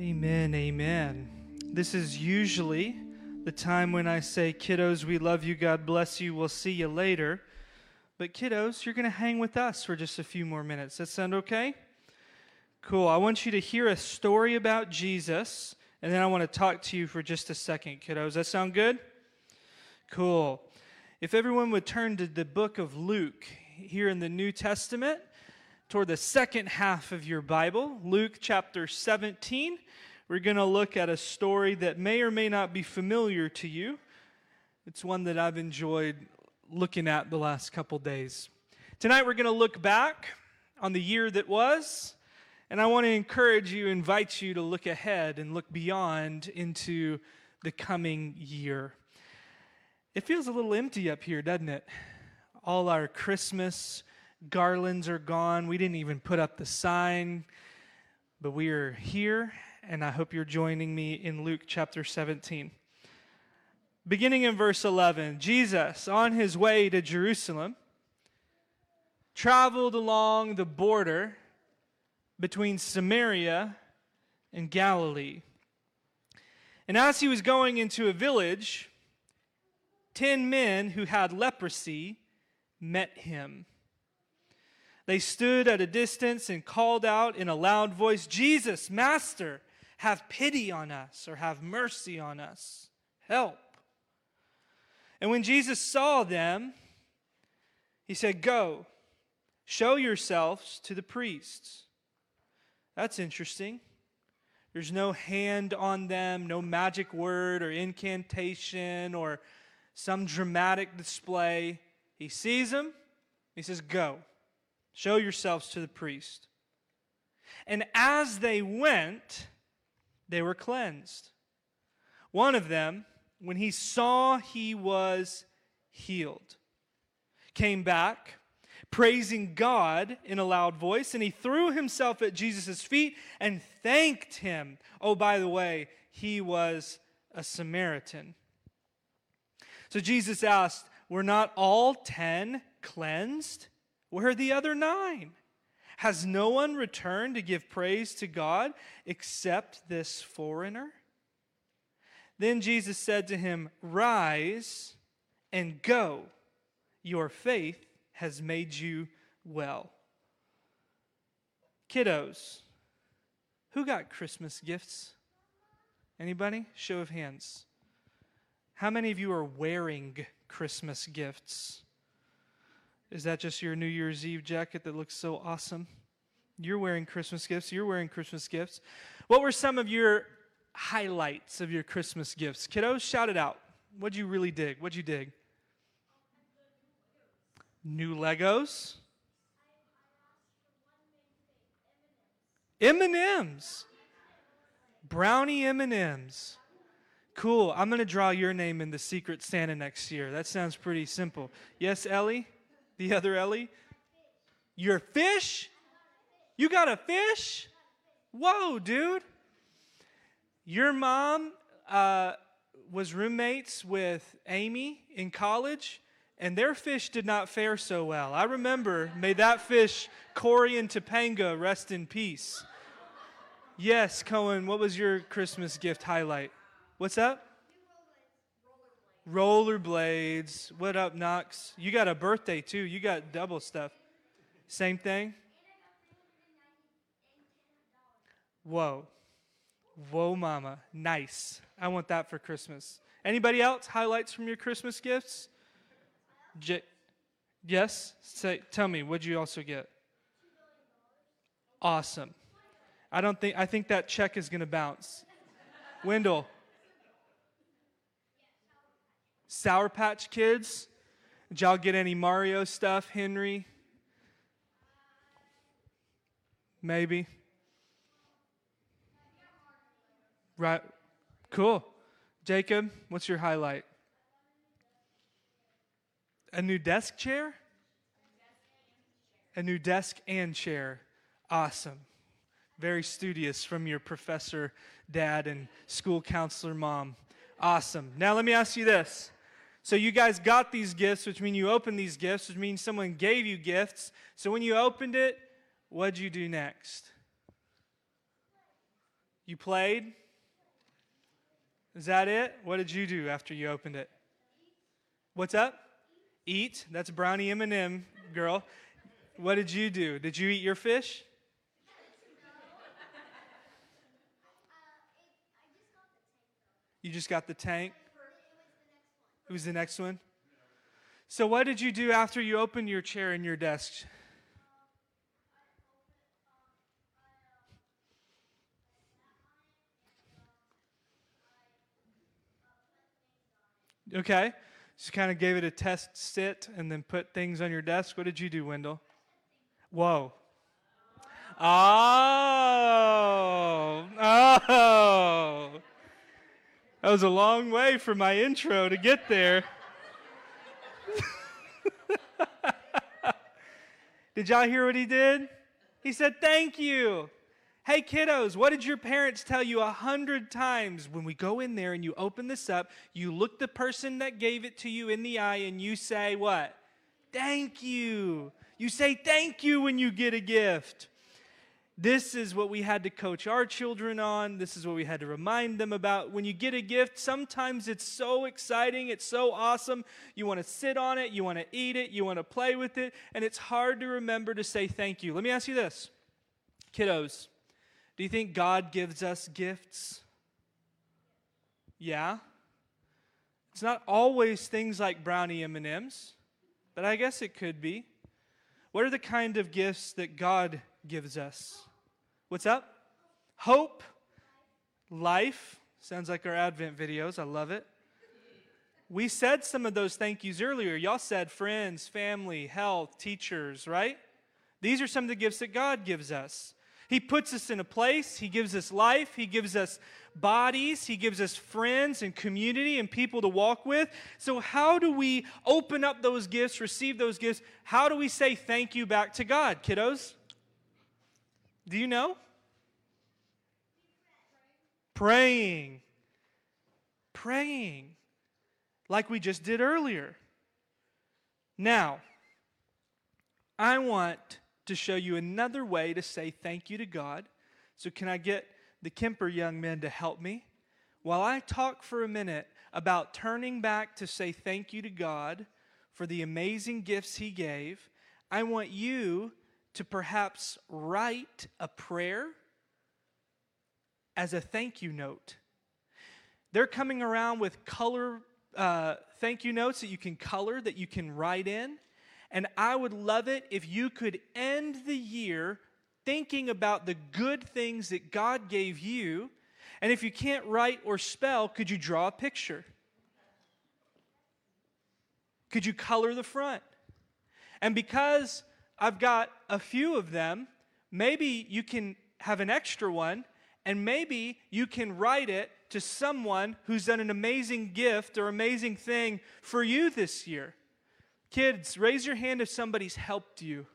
Amen, amen. This is usually the time when I say, Kiddos, we love you, God bless you, we'll see you later. But, kiddos, you're going to hang with us for just a few more minutes. That sound okay? Cool. I want you to hear a story about Jesus, and then I want to talk to you for just a second, kiddos. That sound good? Cool. If everyone would turn to the book of Luke here in the New Testament, toward the second half of your Bible, Luke chapter 17, we're going to look at a story that may or may not be familiar to you. It's one that I've enjoyed looking at the last couple days. Tonight, we're going to look back on the year that was, and I want to encourage you, invite you to look ahead and look beyond into the coming year. It feels a little empty up here, doesn't it? All our Christmas garlands are gone. We didn't even put up the sign, but we are here and I hope you're joining me in Luke chapter 17. Beginning in verse 11, Jesus, on his way to Jerusalem, traveled along the border between Samaria and Galilee. And as he was going into a village, ten men who had leprosy met him. They stood at a distance and called out in a loud voice, Jesus, Master, have pity on us or have mercy on us. Help. And when Jesus saw them, he said, Go, show yourselves to the priests. That's interesting. There's no hand on them, no magic word or incantation or some dramatic display. He sees them. He says, Go, show yourselves to the priest. And as they went, they were cleansed. One of them, when he saw he was healed, came back praising God in a loud voice, and he threw himself at Jesus' feet and thanked him. Oh, by the way, he was a Samaritan. So Jesus asked, Were not all ten cleansed? Where are the other nine? Has no one returned to give praise to God except this foreigner? Then Jesus said to him, Rise and go. Your faith has made you well. Kiddos, who got Christmas gifts? Anybody? Show of hands. How many of you are wearing Christmas gifts? Is that just your New Year's Eve jacket that looks so awesome? You're wearing Christmas gifts. You're wearing Christmas gifts. What were some of your highlights of your Christmas gifts? Kiddos, shout it out. What'd you really dig? What'd you dig? New Legos. M&Ms. Brownie M&Ms. Cool. I'm going to draw your name in the Secret Santa next year. That sounds pretty simple. Yes, Ellie? The other Ellie? Your fish? You got a fish? Whoa, dude. Your mom uh, was roommates with Amy in college, and their fish did not fare so well. I remember, may that fish, Corey and Topanga, rest in peace. Yes, Cohen, what was your Christmas gift highlight? What's that? Rollerblades. What up, Knox? You got a birthday too. You got double stuff. Same thing? Whoa. Whoa, mama. Nice. I want that for Christmas. Anybody else? Highlights from your Christmas gifts? J- yes? Say, tell me, what'd you also get? Awesome. I don't think, I think that check is going to bounce. Wendell. Sour Patch Kids. Did y'all get any Mario stuff, Henry? Maybe. Right. Cool. Jacob, what's your highlight? A new desk chair? A new desk and chair. Awesome. Very studious from your professor, dad, and school counselor mom. Awesome. Now, let me ask you this so you guys got these gifts, which means you opened these gifts, which means someone gave you gifts. So when you opened it, what'd you do next? You played? Is that it? What did you do after you opened it? What's up? Eat. That's brownie M&M, girl. What did you do? Did you eat your fish? You just got the tank? Was the next one? So, what did you do after you opened your chair and your desk? Okay. Just kind of gave it a test sit and then put things on your desk. What did you do, Wendell? Whoa. Oh. Oh. That was a long way from my intro to get there. did y'all hear what he did? He said, Thank you. Hey, kiddos, what did your parents tell you a hundred times? When we go in there and you open this up, you look the person that gave it to you in the eye and you say, What? Thank you. You say thank you when you get a gift. This is what we had to coach our children on. This is what we had to remind them about. When you get a gift, sometimes it's so exciting, it's so awesome. You want to sit on it, you want to eat it, you want to play with it, and it's hard to remember to say thank you. Let me ask you this kiddos. Do you think God gives us gifts? Yeah. It's not always things like brownie M&Ms, but I guess it could be. What are the kind of gifts that God gives us? What's up? Hope, life. Sounds like our Advent videos. I love it. We said some of those thank yous earlier. Y'all said friends, family, health, teachers, right? These are some of the gifts that God gives us. He puts us in a place, He gives us life, He gives us bodies, He gives us friends and community and people to walk with. So, how do we open up those gifts, receive those gifts? How do we say thank you back to God, kiddos? Do you know? Praying. Praying. Like we just did earlier. Now, I want to show you another way to say thank you to God. So, can I get the Kemper young men to help me? While I talk for a minute about turning back to say thank you to God for the amazing gifts He gave, I want you to perhaps write a prayer as a thank you note. They're coming around with color uh, thank you notes that you can color, that you can write in. And I would love it if you could end the year thinking about the good things that God gave you. And if you can't write or spell, could you draw a picture? Could you color the front? And because I've got a few of them, maybe you can have an extra one, and maybe you can write it to someone who's done an amazing gift or amazing thing for you this year. Kids, raise your hand if somebody's helped you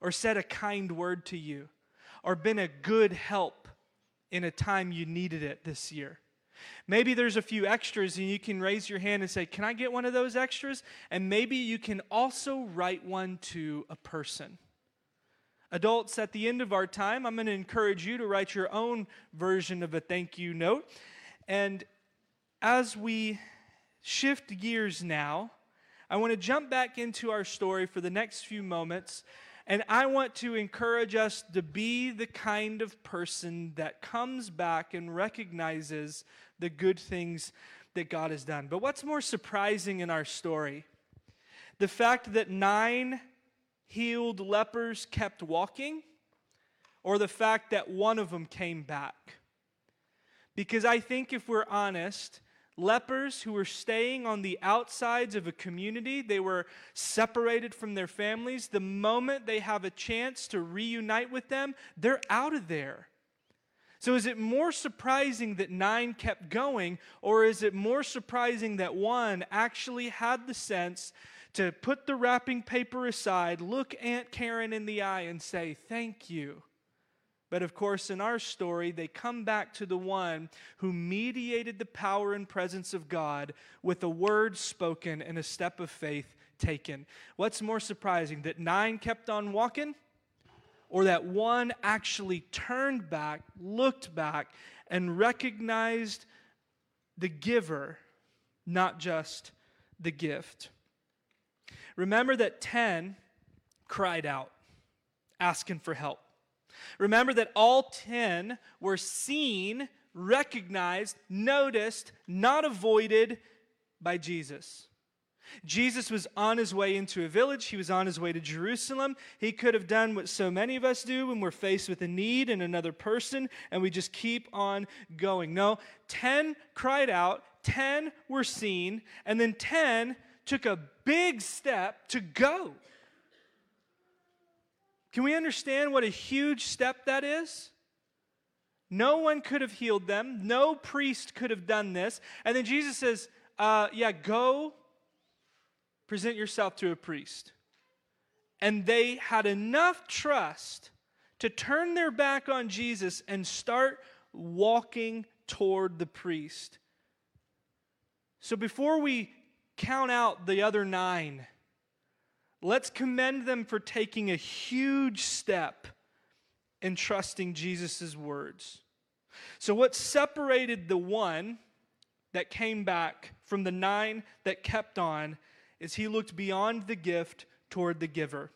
or said a kind word to you or been a good help in a time you needed it this year. Maybe there's a few extras and you can raise your hand and say, Can I get one of those extras? And maybe you can also write one to a person. Adults, at the end of our time, I'm going to encourage you to write your own version of a thank you note. And as we shift gears now, I want to jump back into our story for the next few moments. And I want to encourage us to be the kind of person that comes back and recognizes the good things that God has done. But what's more surprising in our story? The fact that nine healed lepers kept walking, or the fact that one of them came back? Because I think if we're honest, lepers who were staying on the outsides of a community. They were separated from their families. The moment they have a chance to reunite with them, they're out of there. So, is it more surprising that nine kept going, or is it more surprising that one actually had the sense to put the wrapping paper aside, look Aunt Karen in the eye, and say, Thank you? But of course, in our story, they come back to the one who mediated the power and presence of God with a word spoken and a step of faith taken. What's more surprising, that nine kept on walking? Or that one actually turned back, looked back, and recognized the giver, not just the gift. Remember that 10 cried out, asking for help. Remember that all 10 were seen, recognized, noticed, not avoided by Jesus. Jesus was on his way into a village. He was on his way to Jerusalem. He could have done what so many of us do when we're faced with a need in another person and we just keep on going. No, 10 cried out, 10 were seen, and then 10 took a big step to go. Can we understand what a huge step that is? No one could have healed them. No priest could have done this. And then Jesus says, uh, Yeah, go present yourself to a priest. And they had enough trust to turn their back on Jesus and start walking toward the priest. So before we count out the other nine, let's commend them for taking a huge step in trusting Jesus' words. So, what separated the one that came back from the nine that kept on is he looked beyond the gift toward the giver.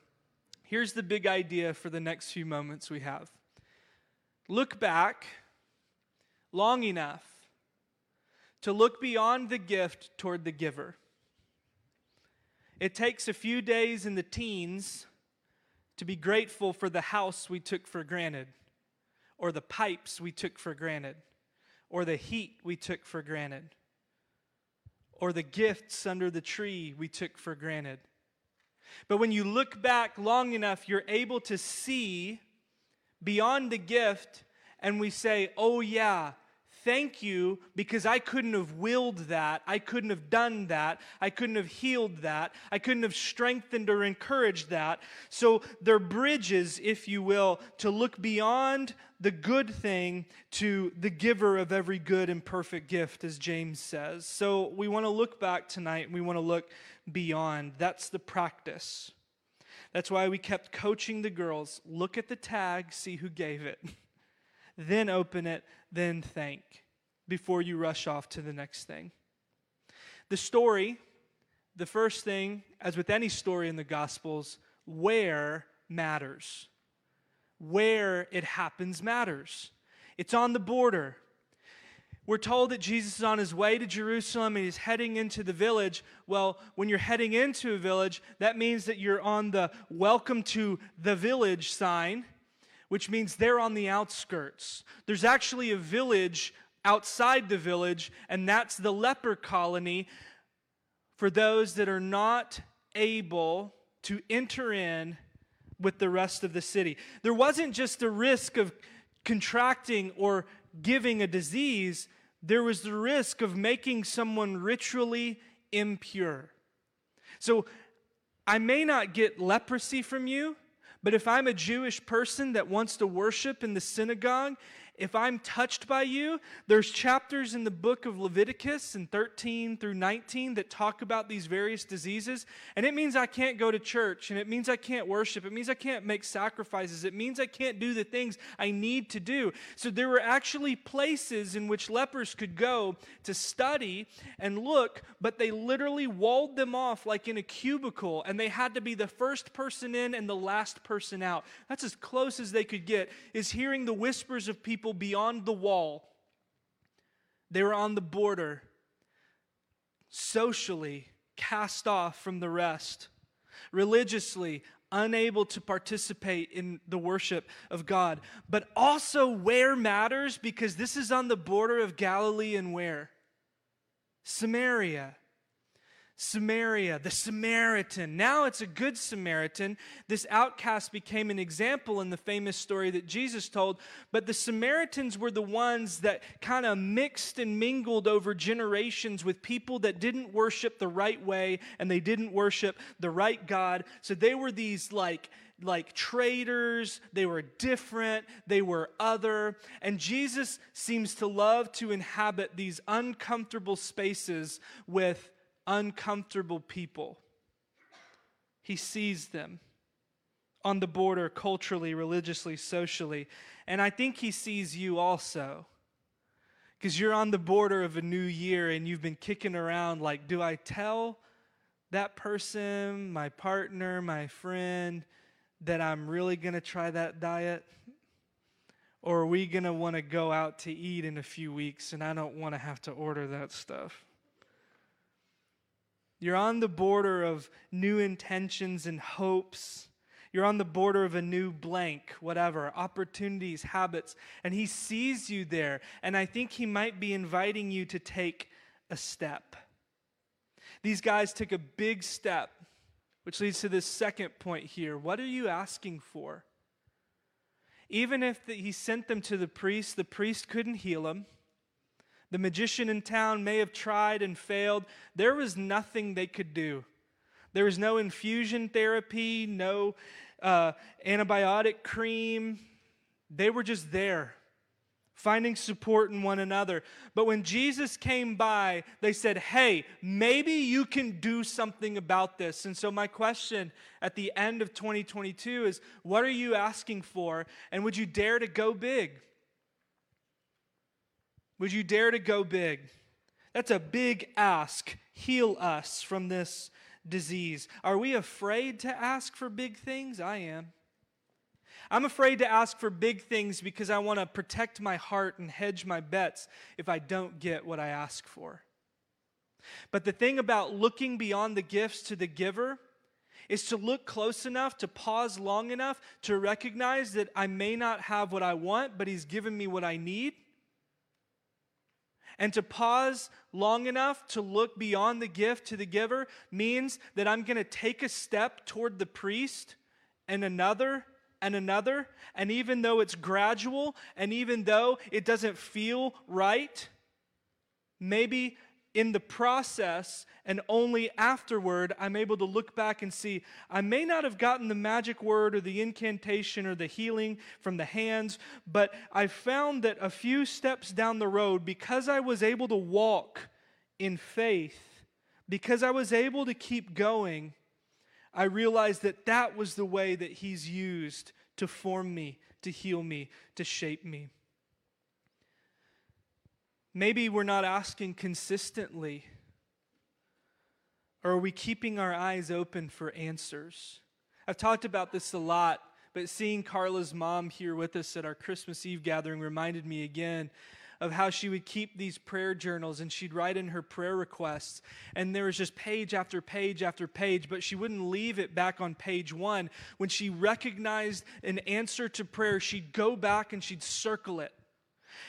Here's the big idea for the next few moments we have look back long enough to look beyond the gift toward the giver. It takes a few days in the teens to be grateful for the house we took for granted, or the pipes we took for granted, or the heat we took for granted or the gifts under the tree we took for granted. But when you look back long enough, you're able to see beyond the gift, and we say, oh, yeah, thank you because I couldn't have willed that. I couldn't have done that. I couldn't have healed that. I couldn't have strengthened or encouraged that. So they're bridges, if you will, to look beyond the good thing to the giver of every good and perfect gift, as James says. So we want to look back tonight and we want to look beyond. That's the practice. That's why we kept coaching the girls look at the tag, see who gave it. then open it, then thank before you rush off to the next thing. The story, the first thing, as with any story in the Gospels, where matters. Where it happens matters. It's on the border. We're told that Jesus is on his way to Jerusalem and he's heading into the village. Well, when you're heading into a village, that means that you're on the welcome to the village sign which means they're on the outskirts. There's actually a village outside the village, and that's the leper colony for those that are not able to enter in with the rest of the city. There wasn't just the risk of contracting or giving a disease, there was the risk of making someone ritually impure. So I may not get leprosy from you, but if I'm a Jewish person that wants to worship in the synagogue if I'm touched by you, there's chapters in the book of Leviticus in 13 through 19 that talk about these various diseases. And it means I can't go to church, and it means I can't worship. It means I can't make sacrifices. It means I can't do the things I need to do. So there were actually places in which lepers could go to study and look, but they literally walled them off like in a cubicle, and they had to be the first person in and the last person out. That's as close as they could get, is hearing the whispers of people people beyond the wall. They were on the border, socially cast off from the rest, religiously unable to participate in the worship of God. But also, where matters because this is on the border of Galilee and where? Samaria. Samaria, the Samaritan. Now it's a good Samaritan. This outcast became an example in the famous story that Jesus told. But the Samaritans were the ones that kind of mixed and mingled over generations with people that didn't worship the right way and they didn't worship the right God. So they were these like like traitors, they were different, they were other. And Jesus seems to love to inhabit these uncomfortable spaces with uncomfortable people. He sees them on the border culturally, religiously, socially. And I think he sees you also. Because you're on the border of a new year and you've been kicking around like, do I tell that person, my partner, my friend, that I'm really going to try that diet? Or are we going to want to go out to eat in a few weeks and I don't want to have to order that stuff? You're on the border of new intentions and hopes. You're on the border of a new blank, whatever, opportunities, habits, and he sees you there. And I think he might be inviting you to take a step. These guys took a big step, which leads to this second point here. What are you asking for? Even if the, he sent them to the priest, the priest couldn't heal them. The magician in town may have tried and failed. There was nothing they could do. There was no infusion therapy, no uh, antibiotic cream. They were just there finding support in one another. But when Jesus came by, they said, Hey, maybe you can do something about this. And so, my question at the end of 2022 is what are you asking for? And would you dare to go big? Would you dare to go big? That's a big ask. Heal us from this disease. Are we afraid to ask for big things? I am. I'm afraid to ask for big things because I want to protect my heart and hedge my bets if I don't get what I ask for. But the thing about looking beyond the gifts to the giver is to look close enough, to pause long enough to recognize that I may not have what I want, but He's given me what I need. And to pause long enough to look beyond the gift to the giver means that I'm going to take a step toward the priest and another and another. And even though it's gradual and even though it doesn't feel right, maybe in the process and only afterward, I'm able to look back and see I may not have gotten the magic word or the incantation or the healing from the hands, but I found that a few steps down the road, because I was able to walk in faith, because I was able to keep going, I realized that that was the way that He's used to form me, to heal me, to shape me. Maybe we're not asking consistently. Or are we keeping our eyes open for answers? I've talked about this a lot, but seeing Carla's mom here with us at our Christmas Eve gathering reminded me again of how she would keep these prayer journals and she'd write in her prayer requests. And there was just page after page after page, but she wouldn't leave it back on page one. When she recognized an answer to prayer, she'd go back and she'd circle it.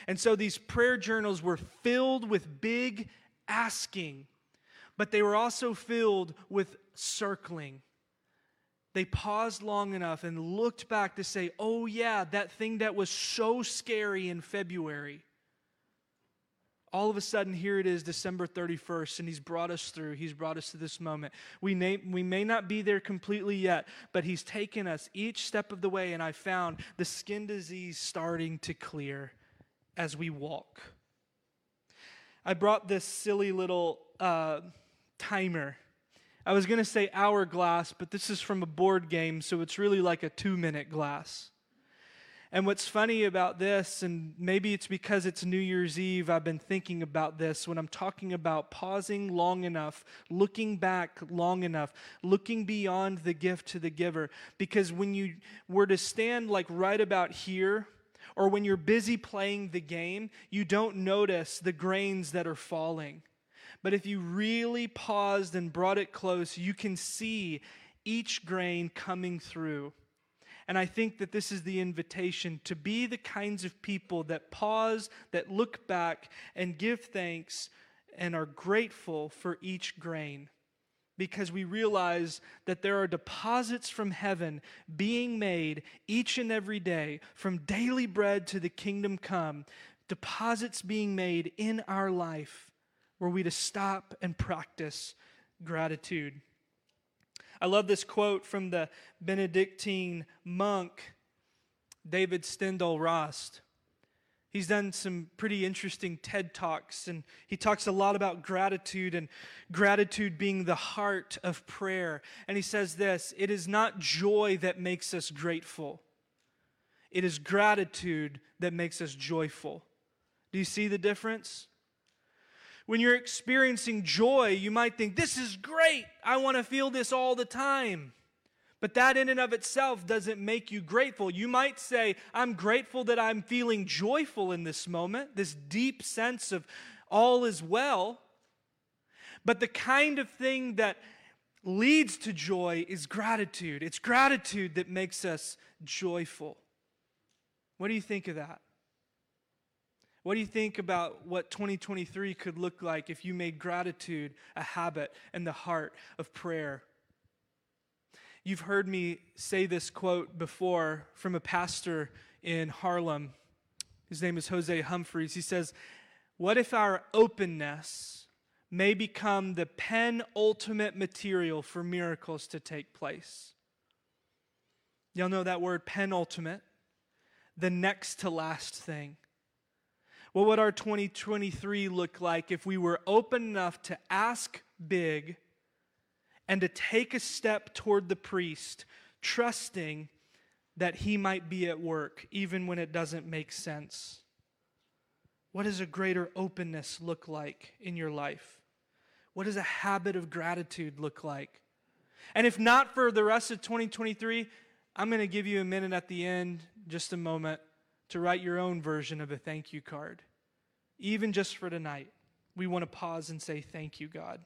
And so these prayer journals were filled with big asking, but they were also filled with circling. They paused long enough and looked back to say, oh, yeah, that thing that was so scary in February. All of a sudden, here it is, December 31st, and He's brought us through. He's brought us to this moment. We may, we may not be there completely yet, but He's taken us each step of the way, and I found the skin disease starting to clear as we walk. I brought this silly little uh, timer. I was going to say hourglass, but this is from a board game, so it's really like a two minute glass. And what's funny about this, and maybe it's because it's New Year's Eve, I've been thinking about this when I'm talking about pausing long enough, looking back long enough, looking beyond the gift to the giver. Because when you were to stand like right about here, or when you're busy playing the game, you don't notice the grains that are falling. But if you really paused and brought it close, you can see each grain coming through. And I think that this is the invitation to be the kinds of people that pause, that look back, and give thanks and are grateful for each grain because we realize that there are deposits from heaven being made each and every day, from daily bread to the kingdom come, deposits being made in our life were we to stop and practice gratitude. I love this quote from the Benedictine monk, David Steindl-Rast. He's done some pretty interesting TED Talks, and he talks a lot about gratitude and gratitude being the heart of prayer. And he says this it is not joy that makes us grateful, it is gratitude that makes us joyful. Do you see the difference? When you're experiencing joy, you might think, This is great. I want to feel this all the time. But that in and of itself doesn't make you grateful. You might say, I'm grateful that I'm feeling joyful in this moment, this deep sense of all is well. But the kind of thing that leads to joy is gratitude. It's gratitude that makes us joyful. What do you think of that? What do you think about what 2023 could look like if you made gratitude a habit and the heart of prayer? You've heard me say this quote before from a pastor in Harlem. His name is Jose Humphreys. He says, What if our openness may become the penultimate material for miracles to take place? Y'all know that word penultimate, the next to last thing. What would our 2023 look like if we were open enough to ask big and to take a step toward the priest, trusting that he might be at work even when it doesn't make sense? What does a greater openness look like in your life? What does a habit of gratitude look like? And if not for the rest of 2023, I'm going to give you a minute at the end, just a moment, to write your own version of a thank you card. Even just for tonight, we want to pause and say, Thank you, God.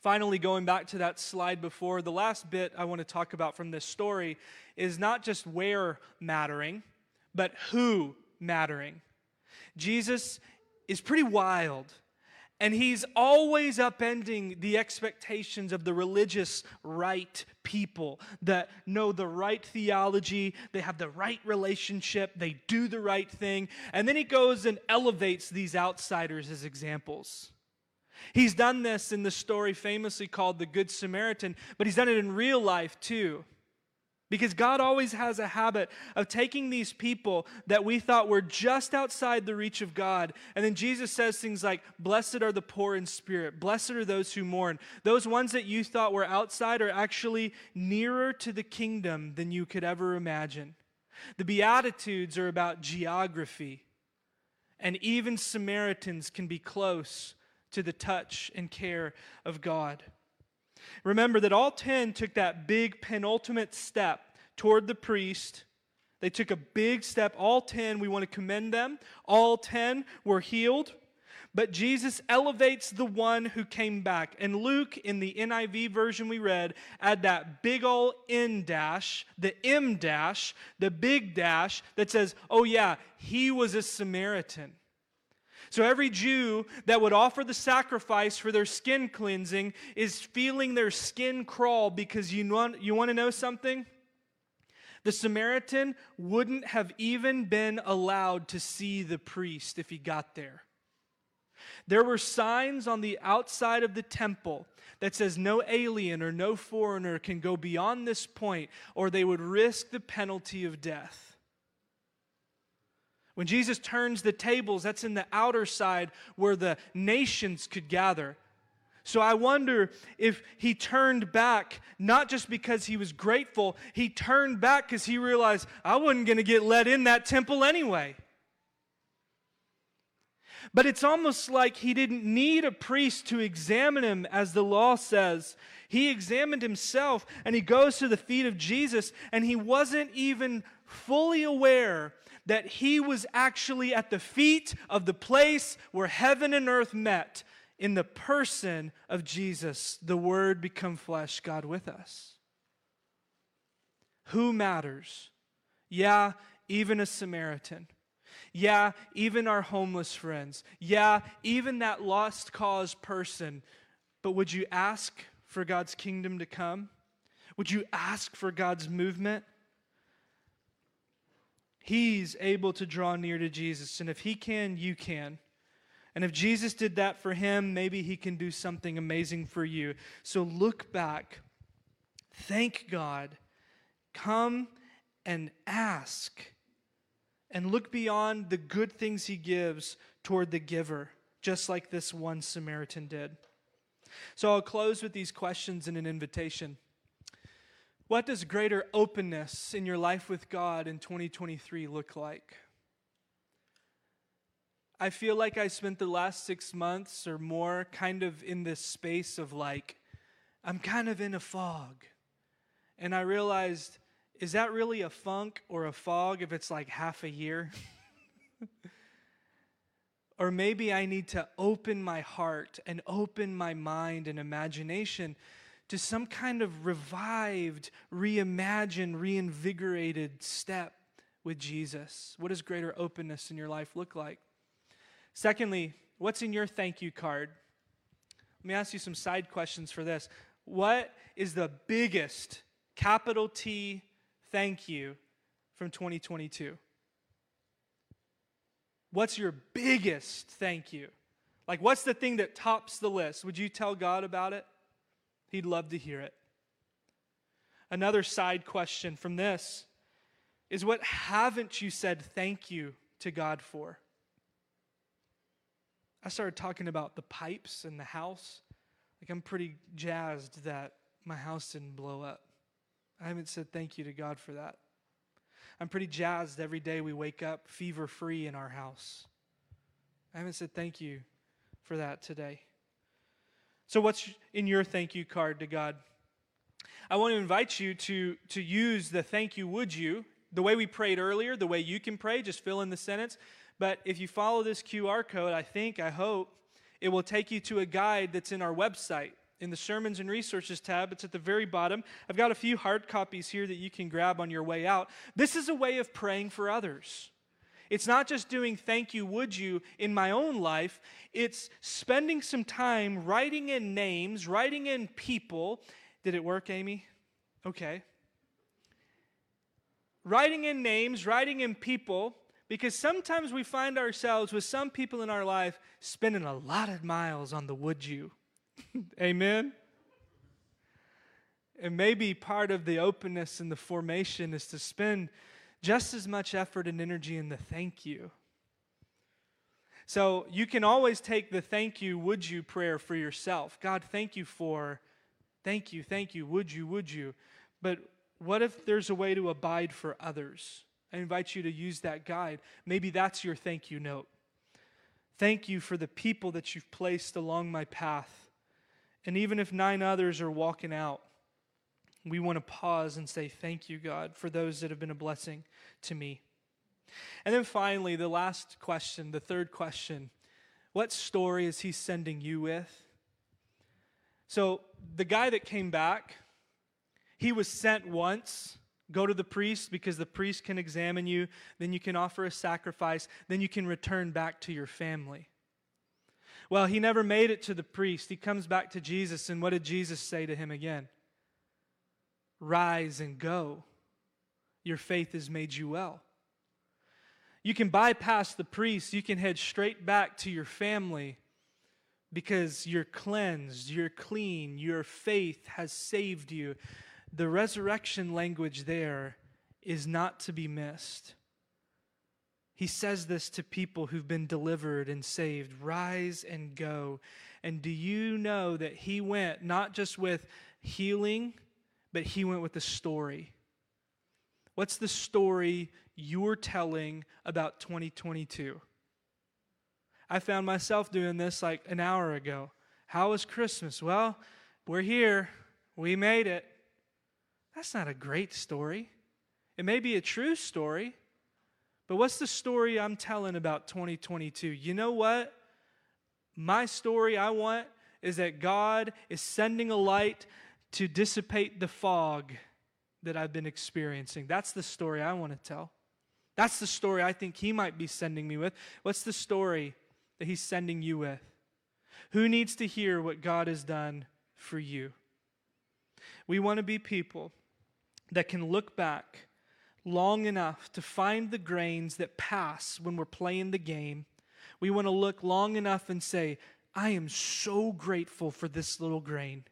Finally, going back to that slide before, the last bit I want to talk about from this story is not just where mattering, but who mattering. Jesus is pretty wild. And he's always upending the expectations of the religious right people that know the right theology, they have the right relationship, they do the right thing. And then he goes and elevates these outsiders as examples. He's done this in the story famously called the Good Samaritan, but he's done it in real life too. Because God always has a habit of taking these people that we thought were just outside the reach of God. And then Jesus says things like, Blessed are the poor in spirit, blessed are those who mourn. Those ones that you thought were outside are actually nearer to the kingdom than you could ever imagine. The Beatitudes are about geography, and even Samaritans can be close to the touch and care of God. Remember that all 10 took that big penultimate step toward the priest. They took a big step. All 10, we want to commend them. All 10 were healed. But Jesus elevates the one who came back. And Luke, in the NIV version we read, add that big old N dash, the M dash, the big dash that says, oh, yeah, he was a Samaritan. So every Jew that would offer the sacrifice for their skin cleansing is feeling their skin crawl because you want, you want to know something? The Samaritan wouldn't have even been allowed to see the priest if he got there. There were signs on the outside of the temple that says no alien or no foreigner can go beyond this point or they would risk the penalty of death. When Jesus turns the tables, that's in the outer side where the nations could gather. So I wonder if he turned back, not just because he was grateful, he turned back because he realized I wasn't going to get let in that temple anyway. But it's almost like he didn't need a priest to examine him, as the law says. He examined himself and he goes to the feet of Jesus, and he wasn't even fully aware that he was actually at the feet of the place where heaven and earth met in the person of Jesus, the Word become flesh, God with us. Who matters? Yeah, even a Samaritan. Yeah, even our homeless friends. Yeah, even that lost cause person. But would you ask for God's kingdom to come? Would you ask for God's movement? He's able to draw near to Jesus. And if he can, you can. And if Jesus did that for him, maybe he can do something amazing for you. So look back. Thank God. Come and ask. And look beyond the good things he gives toward the giver, just like this one Samaritan did. So I'll close with these questions and an invitation. What does greater openness in your life with God in 2023 look like? I feel like I spent the last six months or more kind of in this space of like, I'm kind of in a fog. And I realized, is that really a funk or a fog if it's like half a year? or maybe I need to open my heart and open my mind and imagination to some kind of revived, reimagined, reinvigorated step with Jesus. What does greater openness in your life look like? Secondly, what's in your thank you card? Let me ask you some side questions for this. What is the biggest capital T thank you from 2022? What's your biggest thank you? Like, what's the thing that tops the list? Would you tell God about it? He'd love to hear it. Another side question from this is what haven't you said thank you to God for? I started talking about the pipes in the house. Like, I'm pretty jazzed that my house didn't blow up. I haven't said thank you to God for that. I'm pretty jazzed every day we wake up fever free in our house. I haven't said thank you for that today. So, what's in your thank you card to God? I want to invite you to, to use the thank you, would you, the way we prayed earlier, the way you can pray, just fill in the sentence. But if you follow this QR code, I think, I hope, it will take you to a guide that's in our website. In the Sermons and Resources tab, it's at the very bottom. I've got a few hard copies here that you can grab on your way out. This is a way of praying for others. It's not just doing thank you, would you in my own life, it's spending some time writing in names, writing in people. Did it work, Amy? Okay. Writing in names, writing in people because sometimes we find ourselves with some people in our life spending a lot of miles on the would you. Amen? And maybe part of the openness and the formation is to spend just as much effort and energy in the thank you. So you can always take the thank you, would you prayer for yourself. God, thank you for, thank you, thank you, would you, would you. But what if there's a way to abide for others? I invite you to use that guide. Maybe that's your thank you note. Thank you for the people that you've placed along my path. And even if nine others are walking out, we want to pause and say, Thank you, God, for those that have been a blessing to me. And then finally, the last question, the third question What story is He sending you with? So, the guy that came back, he was sent once Go to the priest because the priest can examine you. Then you can offer a sacrifice. Then you can return back to your family. Well, he never made it to the priest. He comes back to Jesus, and what did Jesus say to him again? Rise and go. Your faith has made you well. You can bypass the priest, you can head straight back to your family because you're cleansed, you're clean, your faith has saved you the resurrection language there is not to be missed. He says this to people who've been delivered and saved rise and go. And do you know that he went not just with healing, but he went with the story? What's the story you're telling about 2022? I found myself doing this like an hour ago. How was Christmas? Well, we're here. We made it. That's not a great story. It may be a true story, but what's the story I'm telling about 2022? You know what? My story I want is that God is sending a light to dissipate the fog that I've been experiencing. That's the story I want to tell. That's the story I think He might be sending me with. What's the story that He's sending you with? Who needs to hear what God has done for you? We want to be people that can look back long enough to find the grains that pass when we're playing the game. We want to look long enough and say, I am so grateful for this little grain.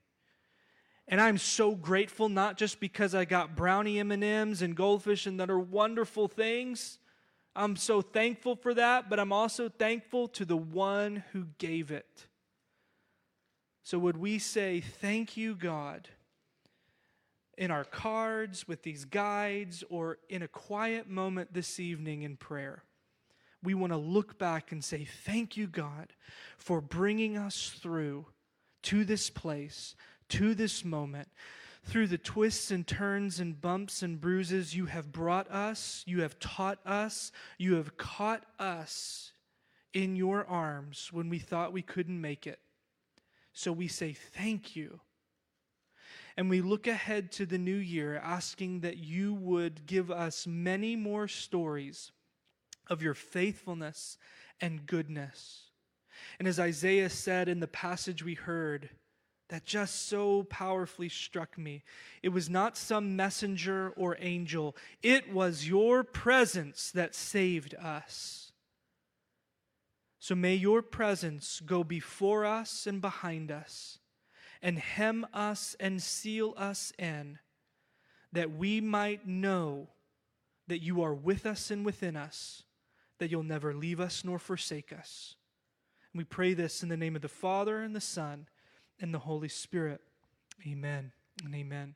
And I'm so grateful not just because I got brownie M&Ms and goldfish and that are wonderful things. I'm so thankful for that, but I'm also thankful to the one who gave it. So would we say, "Thank you, God." in our cards, with these guides, or in a quiet moment this evening in prayer? we want to look back and say, Thank you, God, for bringing us through to this place, to this moment. Through the twists and turns and bumps and bruises, you have brought us, you have taught us, you have caught us in your arms when we thought we couldn't make it. So we say thank you. And we look ahead to the new year asking that you would give us many more stories of your faithfulness and goodness. And as Isaiah said in the passage we heard, that just so powerfully struck me. It was not some messenger or angel, it was your presence that saved us. So may your presence go before us and behind us, and hem us and seal us in, that we might know that you are with us and within us, that you'll never leave us nor forsake us. And we pray this in the name of the Father and the Son and the Holy Spirit. Amen and amen.